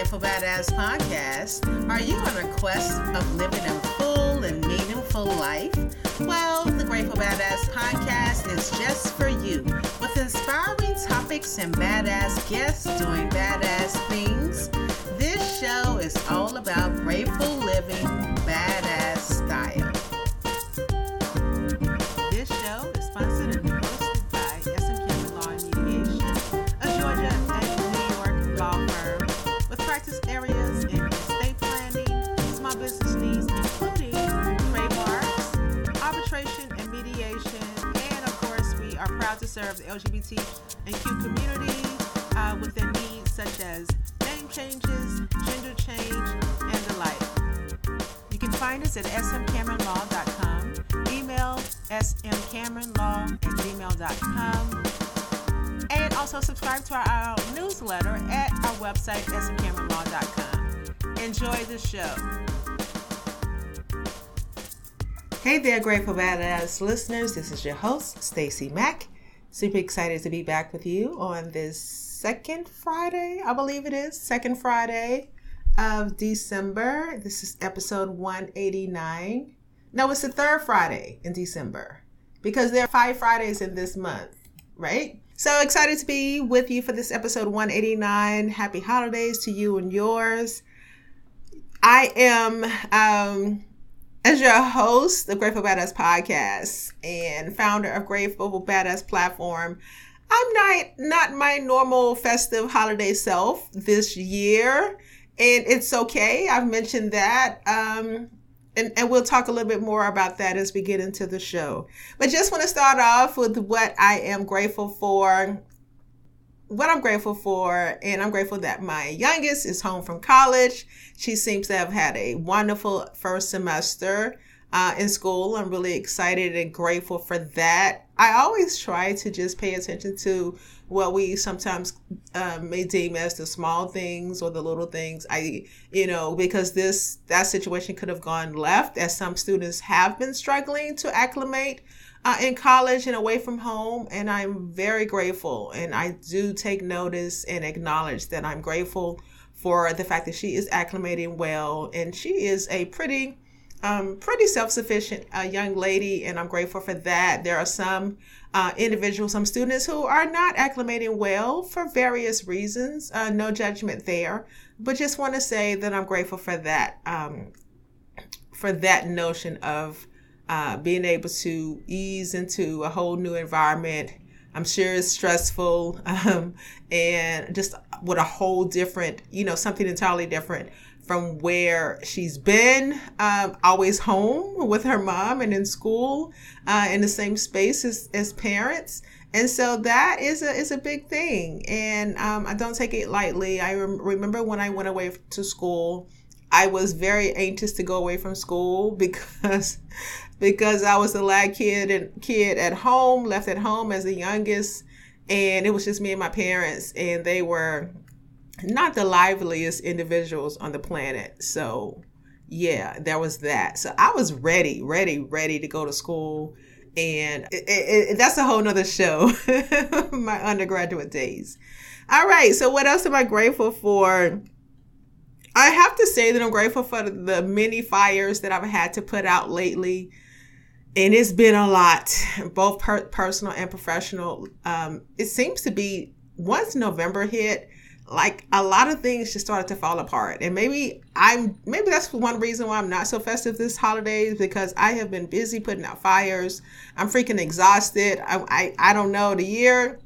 Grateful Badass podcast. Are you on a quest of living a full and meaningful life? Well, the Grateful Badass podcast is just for you with inspiring topics and badass guests doing badass things. This show is all about grateful living, badass style. The LGBT and Q community uh, with their needs such as name changes, gender change, and the like. You can find us at smcameronlaw.com, email smcameronlaw at gmail.com, and also subscribe to our, our newsletter at our website, smcameronlaw.com. Enjoy the show. Hey there, Grateful Badass listeners. This is your host, Stacy Mack. Super excited to be back with you on this second Friday, I believe it is, second Friday of December. This is episode 189. No, it's the third Friday in December because there are five Fridays in this month, right? So excited to be with you for this episode 189. Happy holidays to you and yours. I am um as your host, the Grateful Badass podcast and founder of Grateful Badass platform. I'm not not my normal festive holiday self this year, and it's okay. I've mentioned that. Um, and, and we'll talk a little bit more about that as we get into the show. But just want to start off with what I am grateful for. What I'm grateful for, and I'm grateful that my youngest is home from college. She seems to have had a wonderful first semester uh, in school. I'm really excited and grateful for that. I always try to just pay attention to what we sometimes uh, may deem as the small things or the little things. I, you know, because this that situation could have gone left, as some students have been struggling to acclimate uh, in college and away from home. And I'm very grateful, and I do take notice and acknowledge that I'm grateful for the fact that she is acclimating well, and she is a pretty um, pretty self-sufficient uh, young lady and i'm grateful for that there are some uh, individuals some students who are not acclimating well for various reasons uh, no judgment there but just want to say that i'm grateful for that um, for that notion of uh, being able to ease into a whole new environment. I'm sure it's stressful um, and just with a whole different you know something entirely different from where she's been, um, always home with her mom and in school, uh, in the same space as, as parents. And so that is a is a big thing, and um, I don't take it lightly. I rem- remember when I went away to school, I was very anxious to go away from school because because I was the last kid and kid at home, left at home as the youngest, and it was just me and my parents, and they were not the liveliest individuals on the planet. So, yeah, there was that. So I was ready, ready, ready to go to school. And it, it, it, that's a whole nother show, my undergraduate days. All right. So, what else am I grateful for? I have to say that I'm grateful for the many fires that I've had to put out lately. And it's been a lot, both per- personal and professional. Um, it seems to be once November hit, like a lot of things just started to fall apart. And maybe i'm maybe that's one reason why i'm not so festive this holidays because i have been busy putting out fires. I'm freaking exhausted. I i, I don't know. The year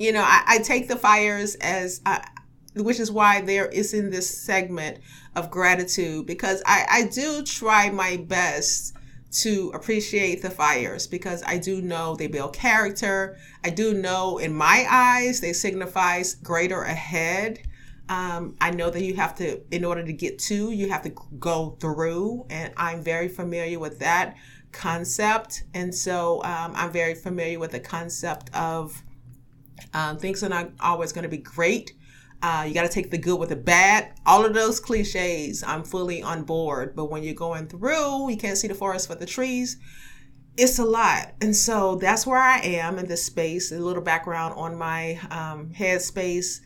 you know i, I take the fires as I, which is why there is in this segment of gratitude because i i do try my best to appreciate the fires because I do know they build character. I do know in my eyes they signifies greater ahead. Um, I know that you have to, in order to get to, you have to go through, and I'm very familiar with that concept. And so um, I'm very familiar with the concept of um, things are not always going to be great, uh, you got to take the good with the bad. All of those cliches, I'm fully on board. But when you're going through, you can't see the forest for the trees. It's a lot. And so that's where I am in this space. A little background on my um, headspace.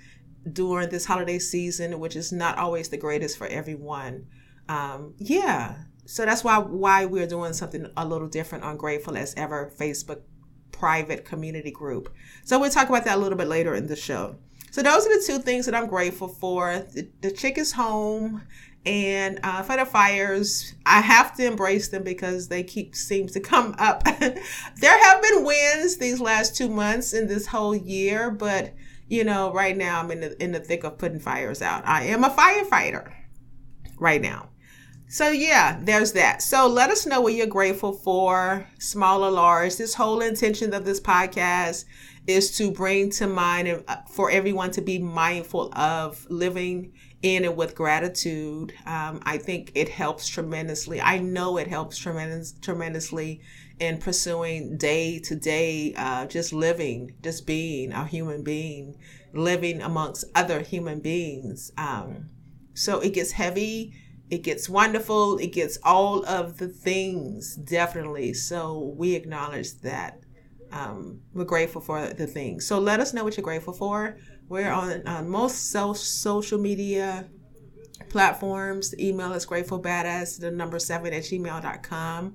during this holiday season, which is not always the greatest for everyone. Um, yeah, so that's why why we're doing something a little different on Grateful as Ever Facebook private community group. So we'll talk about that a little bit later in the show. So those are the two things that I'm grateful for. The, the chick is home, and uh, the fires, I have to embrace them because they keep seems to come up. there have been wins these last two months in this whole year, but you know, right now I'm in the in the thick of putting fires out. I am a firefighter right now. So yeah, there's that. So let us know what you're grateful for, small or large. This whole intention of this podcast is to bring to mind uh, for everyone to be mindful of living in and with gratitude. Um, I think it helps tremendously. I know it helps tremendous, tremendously in pursuing day to day, uh, just living, just being a human being, living amongst other human beings. Um, so it gets heavy it gets wonderful it gets all of the things definitely so we acknowledge that um, we're grateful for the things so let us know what you're grateful for we're on, on most so, social media platforms email is gratefulbadass the number seven at gmail.com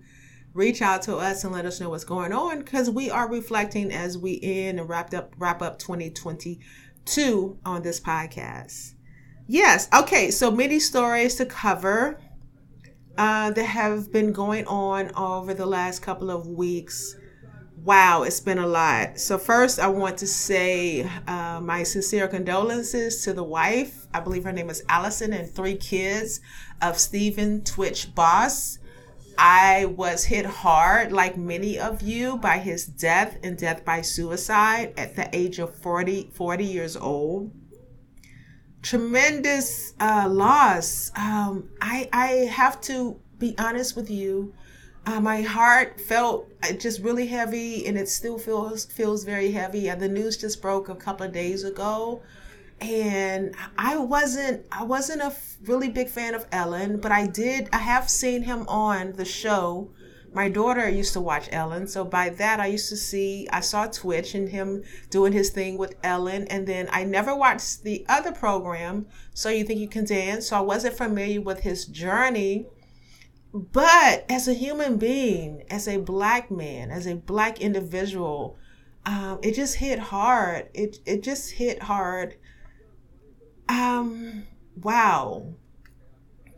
reach out to us and let us know what's going on because we are reflecting as we end and wrapped up wrap up 2022 on this podcast Yes. Okay. So many stories to cover uh, that have been going on over the last couple of weeks. Wow, it's been a lot. So, first, I want to say uh, my sincere condolences to the wife. I believe her name is Allison, and three kids of Stephen Twitch Boss. I was hit hard, like many of you, by his death and death by suicide at the age of 40, 40 years old tremendous uh, loss. Um, I I have to be honest with you. Uh, my heart felt uh, just really heavy, and it still feels feels very heavy. The news just broke a couple of days ago, and I wasn't I wasn't a really big fan of Ellen, but I did I have seen him on the show my daughter used to watch Ellen. So by that, I used to see, I saw Twitch and him doing his thing with Ellen. And then I never watched the other program, So You Think You Can Dance. So I wasn't familiar with his journey. But as a human being, as a black man, as a black individual, um, it just hit hard. It, it just hit hard. Um, wow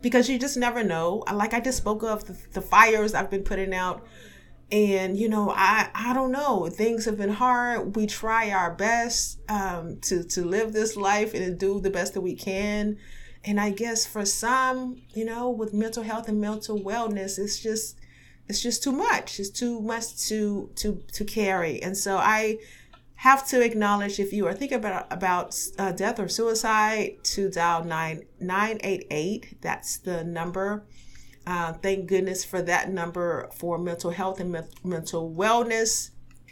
because you just never know. Like I just spoke of the, the fires I've been putting out and you know i i don't know things have been hard we try our best um, to to live this life and do the best that we can and i guess for some you know with mental health and mental wellness it's just it's just too much. It's too much to to to carry. And so i have to acknowledge if you are thinking about about uh, death or suicide to dial 9988 that's the number. Uh, thank goodness for that number for mental health and me- mental wellness.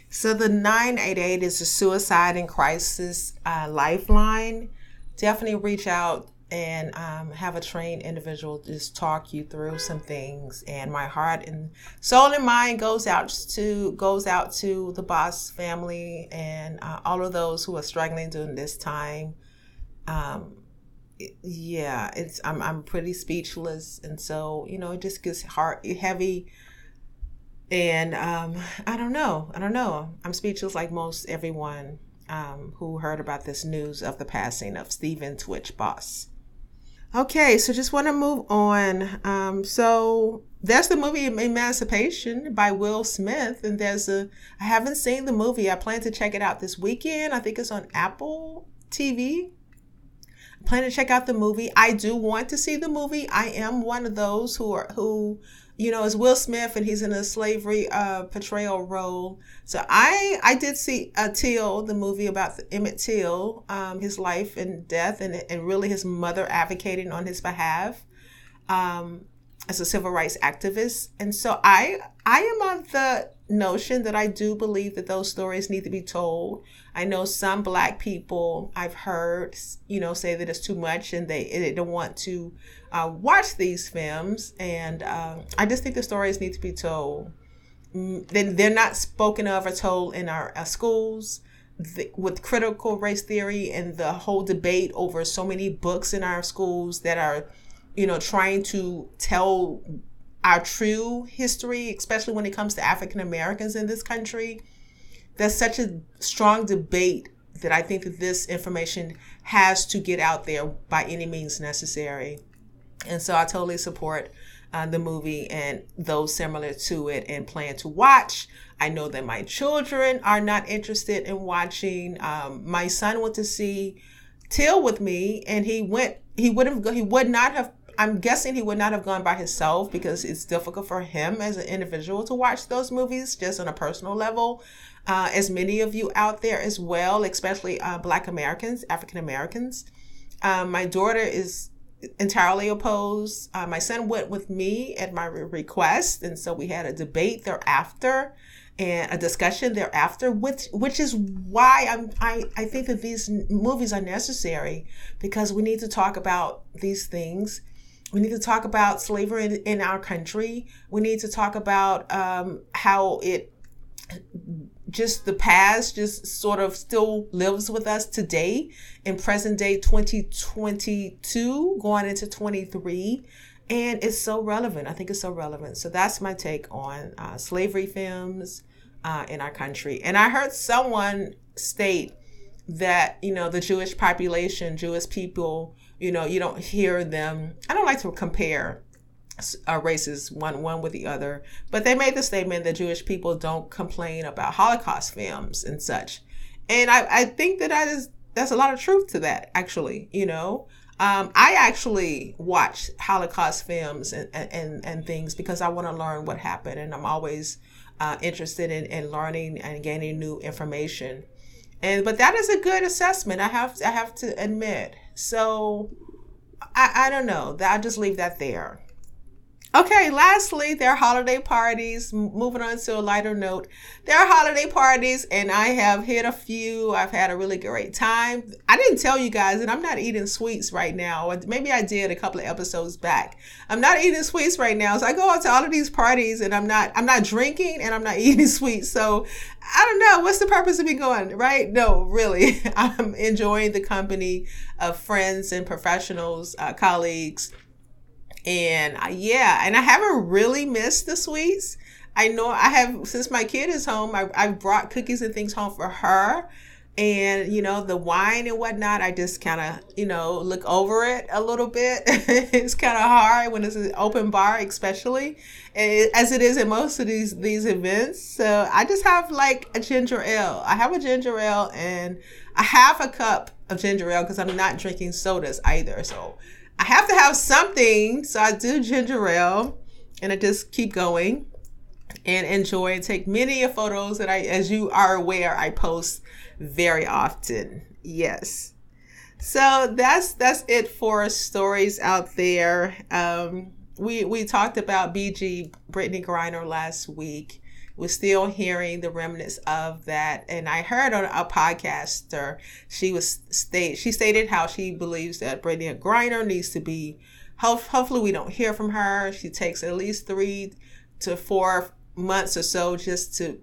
So the 988 is a suicide and crisis uh, lifeline. Definitely reach out and um, have a trained individual just talk you through some things. And my heart and soul and mind goes out to goes out to the boss family and uh, all of those who are struggling during this time. Um, it, yeah it's I'm, I'm pretty speechless. And so you know it just gets heart heavy. And um, i don't know i don't know. I'm speechless like most everyone um, who heard about this news of the passing of Stephen Twitch Boss. Okay, so just want to move on. Um, so that's the movie Emancipation by Will Smith, and there's a. I haven't seen the movie. I plan to check it out this weekend. I think it's on Apple TV. I plan to check out the movie. I do want to see the movie. I am one of those who are who you know, it's Will Smith and he's in a slavery uh, portrayal role. So I I did see uh, Till, the movie about the, Emmett Till, um, his life and death, and and really his mother advocating on his behalf um, as a civil rights activist. And so I I am of the notion that I do believe that those stories need to be told. I know some black people I've heard, you know, say that it's too much and they, they don't want to uh, watch these films. And uh, I just think the stories need to be told. Mm, then they're not spoken of or told in our, our schools. the, with critical race theory and the whole debate over so many books in our schools that are, you know, trying to tell our true history, especially when it comes to African Americans in this country. There's such a strong debate that I think that this information has to get out there by any means necessary. And so I totally support uh, the movie and those similar to it and plan to watch. I know that my children are not interested in watching. Um, my son went to see Till with me, and he went. He would have. He would not have. I'm guessing he would not have gone by himself because it's difficult for him as an individual to watch those movies just on a personal level. Uh, as many of you out there as well, especially uh, Black Americans, African Americans. Um, my daughter is entirely opposed. Uh, my son went with me at my request, and so we had a debate thereafter and a discussion thereafter, which which is why I'm I, I think that these movies are necessary because we need to talk about these things. We need to talk about slavery in, our country. We need to talk about um, how it just the past just sort of still lives with us today. In present day 2022 going into 23 and it's so relevant. I think it's so relevant. So that's my take on uh, slavery films uh, in our country. And i heard someone state that you know the jewish population jewish people you know you don't hear them. I don't like to compare uh, races one one with the other but they made the statement that jewish people don't complain about holocaust films and such. And i, I think that that is that's a lot of truth to that actually you know? Um, i actually watch holocaust films and, and, and things because i want to learn what happened and i'm always uh, interested in, in learning and gaining new information. And but that is a good assessment i have i have to admit so i, I don't know. I'll just leave that there Okay, lastly, there are holiday parties. Moving on to a lighter note, there are holiday parties, and I have hit a few. I've had a really great time. I didn't tell you guys that I'm not eating sweets right now. Maybe I did a couple of episodes back. I'm not eating sweets right now. So I go out to all of these parties, and I'm not. I'm not drinking, and I'm not eating sweets. So I don't know what's the purpose of me going. Right? No, really. I'm enjoying the company of friends and professionals, uh, colleagues and I, yeah, and I haven't really missed the sweets. I know I have since my kid is home. I I brought cookies and things home for her, and you know the wine and whatnot. I just kind of you know look over it a little bit. it's kind of hard when it's an open bar, especially eh, as it is in most of these these events. So I just have like a ginger ale. I have a ginger ale and a half a cup of ginger ale because I'm not drinking sodas either. So I have to have something. So I do ginger ale and I just keep going and enjoy and take many of photos that I, as you are aware, I post very often. Yes. So that's that's it for stories out there. Um, we we talked about BG Brittney Griner last week we're still hearing the remnants of that. And I heard on a podcaster, she was state she stated how she believes that Brittney Griner needs to be. Hopefully, we don't hear from her. She takes at least three to four months or so just to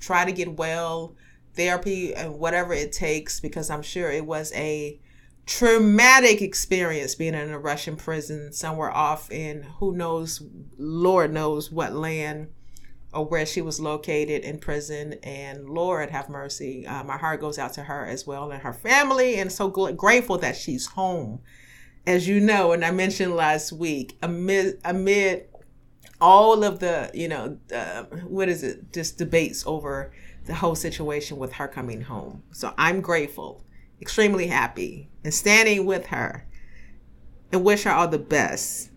try to get well, therapy, and whatever it takes. Because I'm sure it was a traumatic experience being in a Russian prison somewhere off in who knows, Lord knows what land where she was located in prison. And Lord have mercy. Uh, my heart goes out to her as well and her family. And so gl- grateful that she's home. As you know, and I mentioned last week, amid, amid all of the, you know, uh, what is it, just debates over the whole situation with her coming home. So I'm grateful, extremely happy, and standing with her and wish her all the best.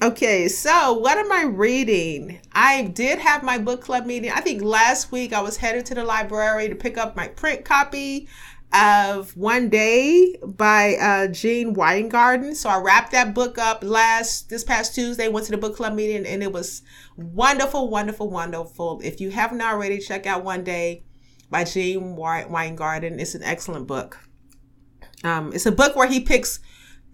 Okay, so what am I reading? I did have my book club meeting. I think last week I was headed to the library to pick up my print copy of One Day by uh, Gene Weingarten. So I wrapped that book up last this past Tuesday. Went to the book club meeting and it was wonderful, wonderful, wonderful. If you haven't already, check out One Day by Gene Weingarten. It's an excellent book. Um, it's a book where he picks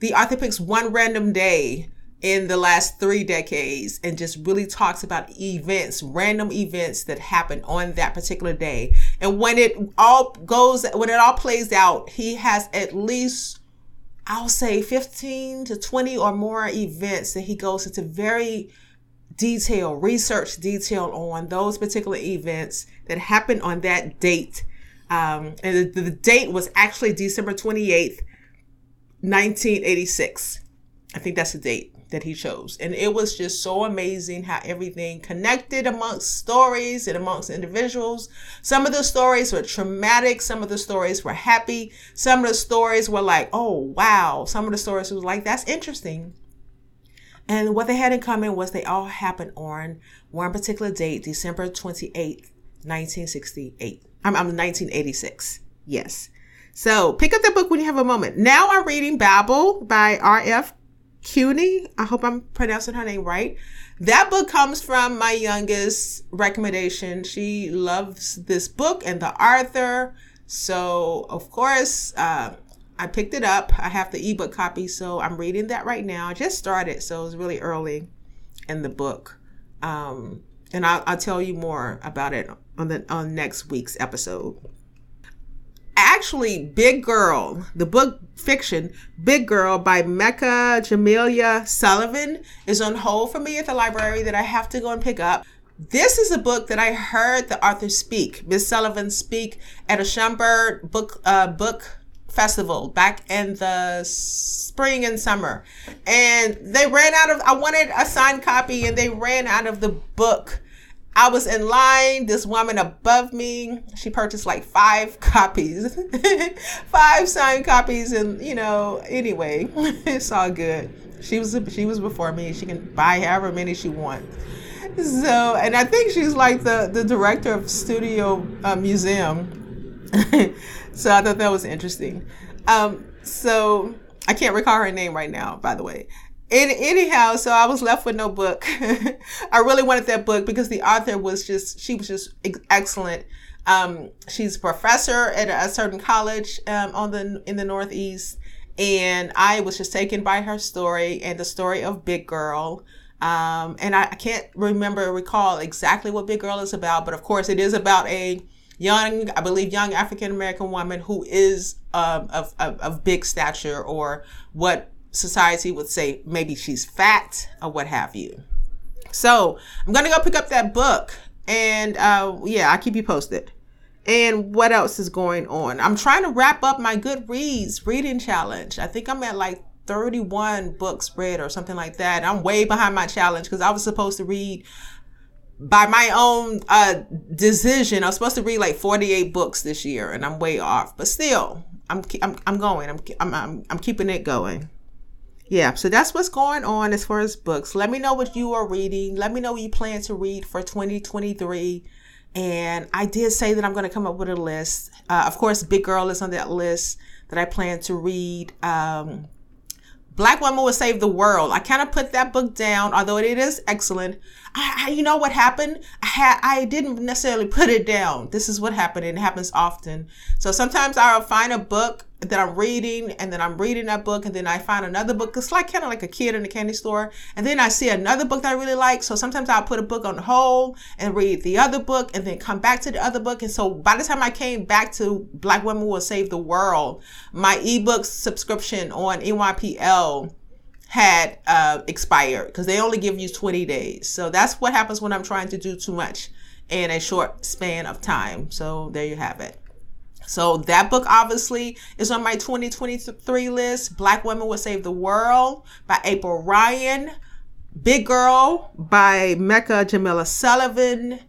the author picks one random day in the last three decades and just really talks about events, random events that happened on that particular day. And when it all goes, when it all plays out, he has at least, I'll say 15 to 20 or more events that he goes into very detail, research detail on those particular events that happened on that date. Um, and the, the date was actually December 28th, 1986. I think that's the date that he chose. And it was just so amazing how everything connected amongst stories and amongst individuals. Some of the stories were traumatic, some of the stories were happy, some of the stories were like, oh wow. Some of the stories was like, that's interesting. And what they had in common was they all happened on one particular date, December 28th, 1968. I'm, I'm 1986. Yes. So pick up the book when you have a moment. Now I'm reading Babel by R.F. Kuehne. I hope I'm pronouncing her name right. That book comes from my youngest recommendation. She loves this book and the author. So, of course, uh, I picked it up. I have the ebook copy, so I'm reading that right now. I just started, so it's really early in the book. Um, and I'll, I'll tell you more about it on the on next week's episode actually Big Girl, the book fiction Big Girl by Mecca Jamilah Sullivan is on hold for me at the library that I have to go and pick up. This is a book that I heard the author speak, Miss Sullivan speak at a Schomburg book uh, book festival back in the spring and summer. And they ran out of I wanted a signed copy and they ran out of the book I was in line. This woman above me, she purchased like five copies, five signed copies, and you know, anyway, it's all good. She was she was before me. She can buy however many she wants. So, and I think she's like the the director of Studio uh, Museum. so I thought that was interesting. Um, so I can't recall her name right now, by the way. Any, anyhow, so I was left with no book. I really wanted that book because the author was just, she was just excellent. Um, she's a professor at a, certain college um, on the in the Northeast, and I was just taken by her story and the story of Big Girl. Um, and I, I can't remember recall exactly what Big Girl is about, but of course it is about a young, I believe, young African American woman who is um, of, of, of big stature or what society would say maybe she's fat or what have you. So I'm gonna go pick up that book, and uh, yeah, I'll keep you posted. And what else is going on? I'm trying to wrap up my Goodreads reading challenge. I think I'm at like 31 books read or something like that. I'm way behind my challenge because I was supposed to read by my own uh, decision. I was supposed to read like 48 books this year, and I'm way off. But still, I'm I'm I'm going. I'm I'm I'm, I'm keeping it going yeah, so that's what's going on as far as books. Let me know what you are reading. Let me know what you plan to read for 2023. And I did say that I'm going to come up with a list. Uh, of course, Big Girl is on that list that I plan to read. Um, Black Woman Will Save the World. I kind of put that book down, although it is excellent. I, I, you know what happened? I I didn't necessarily put it down. This is what happened. And it happens often. So sometimes I'll find a book that I'm reading and then I'm reading that book and then I find another book. It's like kind of like a kid in a candy store. And then I see another book that I really like. So sometimes I'll put a book on hold and read the other book and then come back to the other book. And so by the time I came back to Black Women Will Save the World, my ebook subscription on NYPL had uh, expired because they only give you 20 days. So that's what happens when I'm trying to do too much in a short span of time. So there you have it. So that book obviously is on my 2023 list. Black Women Will Save the World by April Ryan. Big Girl by Mecca Jamilah Sullivan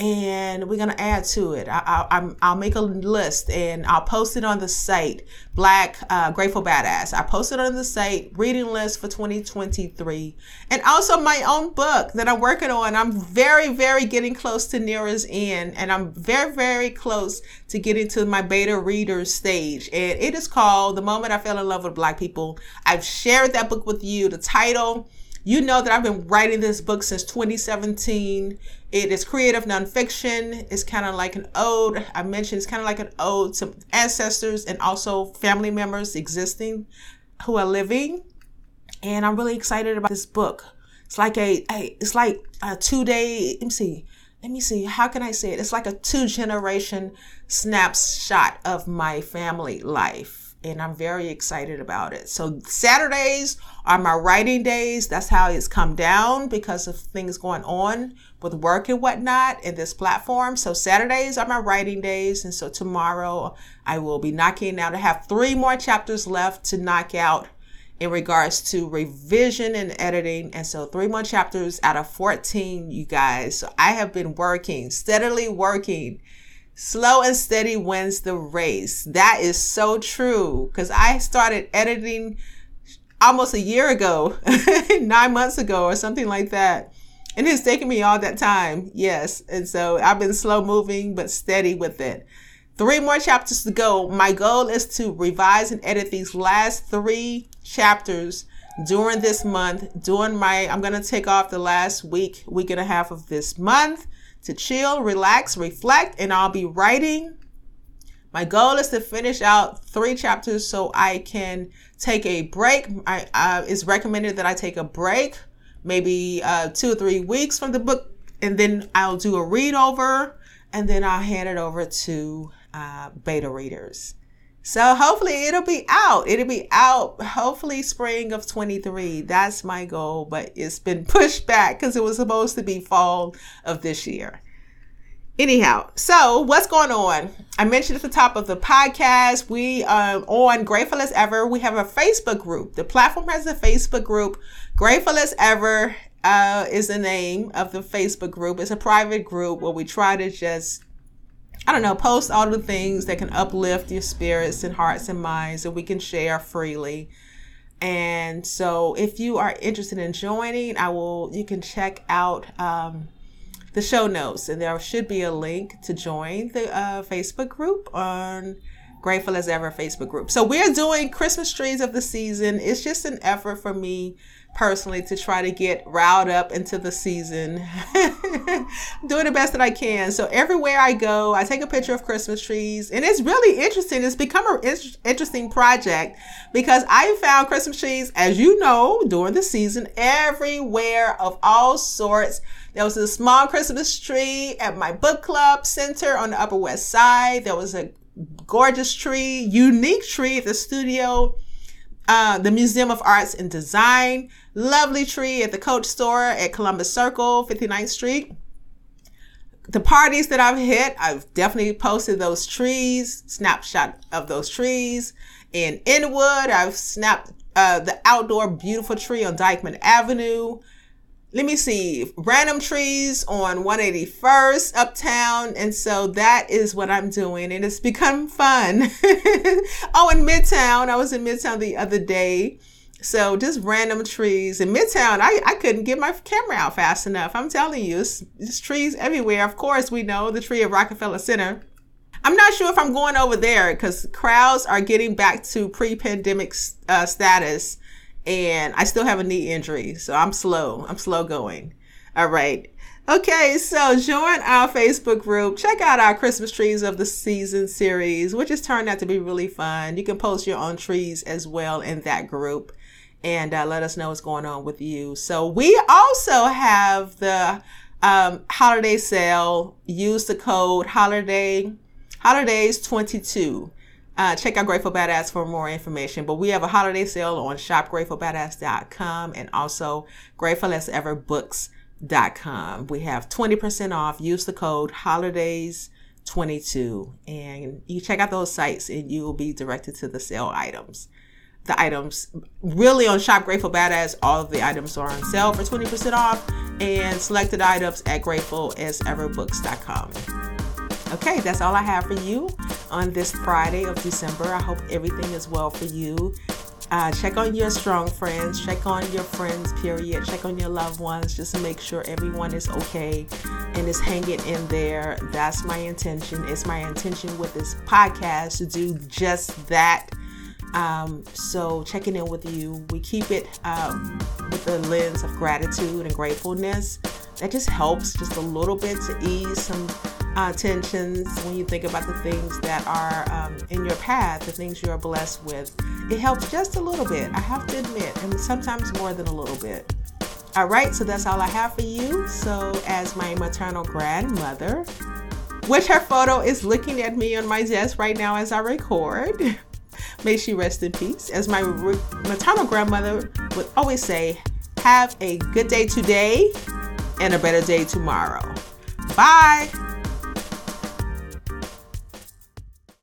and we're gonna add to it. I, will make a list and I'll post it on the site. Black uh, Grateful Badass. I posted on the site reading list for 2023, and also my own book that I'm working on. I'm very, very getting close to nearest end, and I'm very, very close to getting to my beta reader stage. And it is called "The Moment I Fell in Love with Black People." I've shared that book with you. The title you know that I've been writing this book since 2017. It is creative nonfiction. It's kind of like an ode. I mentioned it's kind of like an ode to ancestors and also family members existing who are living. and I'm really excited about this book. It's like a, a it's like a two day. Let me see. Let me see. How can I say it? It's like a two generation snapshot of my family life and I'm very excited about it. So Saturdays are my writing days. That's how it's come down because of things going on with work and whatnot in this platform. So Saturdays are my writing days. And so tomorrow I will be knocking out. I have three more chapters left to knock out in regards to revision and editing. And so three more chapters out of 14, you guys. So I have been working, steadily working Slow and steady wins the race. That is so true because I started editing almost a year ago, nine months ago, or something like that. And it's taken me all that time. Yes. And so I've been slow moving, but steady with it. Three more chapters to go. My goal is to revise and edit these last three chapters during this month. During my, I'm going to take off the last week, week and a half of this month to chill, relax, reflect, and I'll be writing. My goal is to finish out three chapters so I can take a break. I, uh, it's recommended that I take a break, maybe uh, two or three weeks from the book, and then I'll do a read over, and then I'll hand it over to uh, beta readers. So hopefully it'll be out. It'll be out hopefully spring of 23. That's my goal, but it's been pushed back because it was supposed to be fall of this year. Anyhow, so what's going on? I mentioned at the top of the podcast, we are um, on Grateful as Ever. We have a Facebook group. The platform has a Facebook group. Grateful as Ever uh, is the name of the Facebook group. It's a private group where we try to just I don't know, post all the things that can uplift your spirits and hearts and minds that we can share freely. And so if you are interested in joining, I will, you can check out um, the show notes and there should be a link to join the uh, Facebook group on Grateful as Ever Facebook group. So we're doing Christmas trees of the season. It's just an effort for me personally to try to get riled up into the season. Doing the best that I can. So everywhere I go, I take a picture of Christmas trees, and it's really interesting. It's become an interesting project because I found Christmas trees, as you know, during the season everywhere of all sorts. There was a small Christmas tree at my book club center on the Upper West Side. There was a gorgeous tree, unique tree at the studio uh, the Museum of Arts and Design, lovely tree at the Coach Store at Columbus Circle, 59th Street. The parties that I've hit, I've definitely posted those trees, snapshot of those trees. In Inwood, I've snapped uh, the outdoor beautiful tree on Dyckman Avenue let me see, random trees on 181st uptown. And so that is what I'm doing. And it's become fun. oh, in Midtown, I was in Midtown the other day. So just random trees in Midtown. I, I couldn't get my camera out fast enough. I'm telling you, it's, it's trees everywhere. Of course, we know the tree of Rockefeller Center. I'm not sure if I'm going over there because crowds are getting back to pre-pandemic uh, status and I still have a knee injury, so I'm slow. I'm slow going. All right. Okay, so join our Facebook group. Check out our Christmas trees of the season series, which has turned out to be really fun. You can post your own trees as well in that group and uh, let us know what's going on with you. So we also have the um, holiday sale. Use the code holiday holidays 22 uh, check out Grateful Badass for more information. But we have a holiday sale on shopgratefulbadass.com and also gratefulasEverbooks.com. We have 20% off. Use the code holidays22 and you check out those sites and you will be directed to the sale items. The items really on Shop Grateful Badass, all of the items are on sale for 20% off and selected items at gratefulasEverbooks.com. Okay, that's all I have for you on this Friday of December. I hope everything is well for you. Uh, check on your strong friends, check on your friends, period. Check on your loved ones just to make sure everyone is okay and is hanging in there. That's my intention. It's my intention with this podcast to do just that. Um, so, checking in with you, we keep it um, with the lens of gratitude and gratefulness. That just helps just a little bit to ease some uh, tensions, when you think about the things that are um, in your path, the things you are blessed with, it helps just a little bit. I have to admit, and sometimes more than a little bit. All right, so that's all I have for you. So, as my maternal grandmother, which her photo is looking at me on my desk right now as I record. May she rest in peace. As my maternal grandmother would always say, have a good day today and a better day tomorrow. Bye.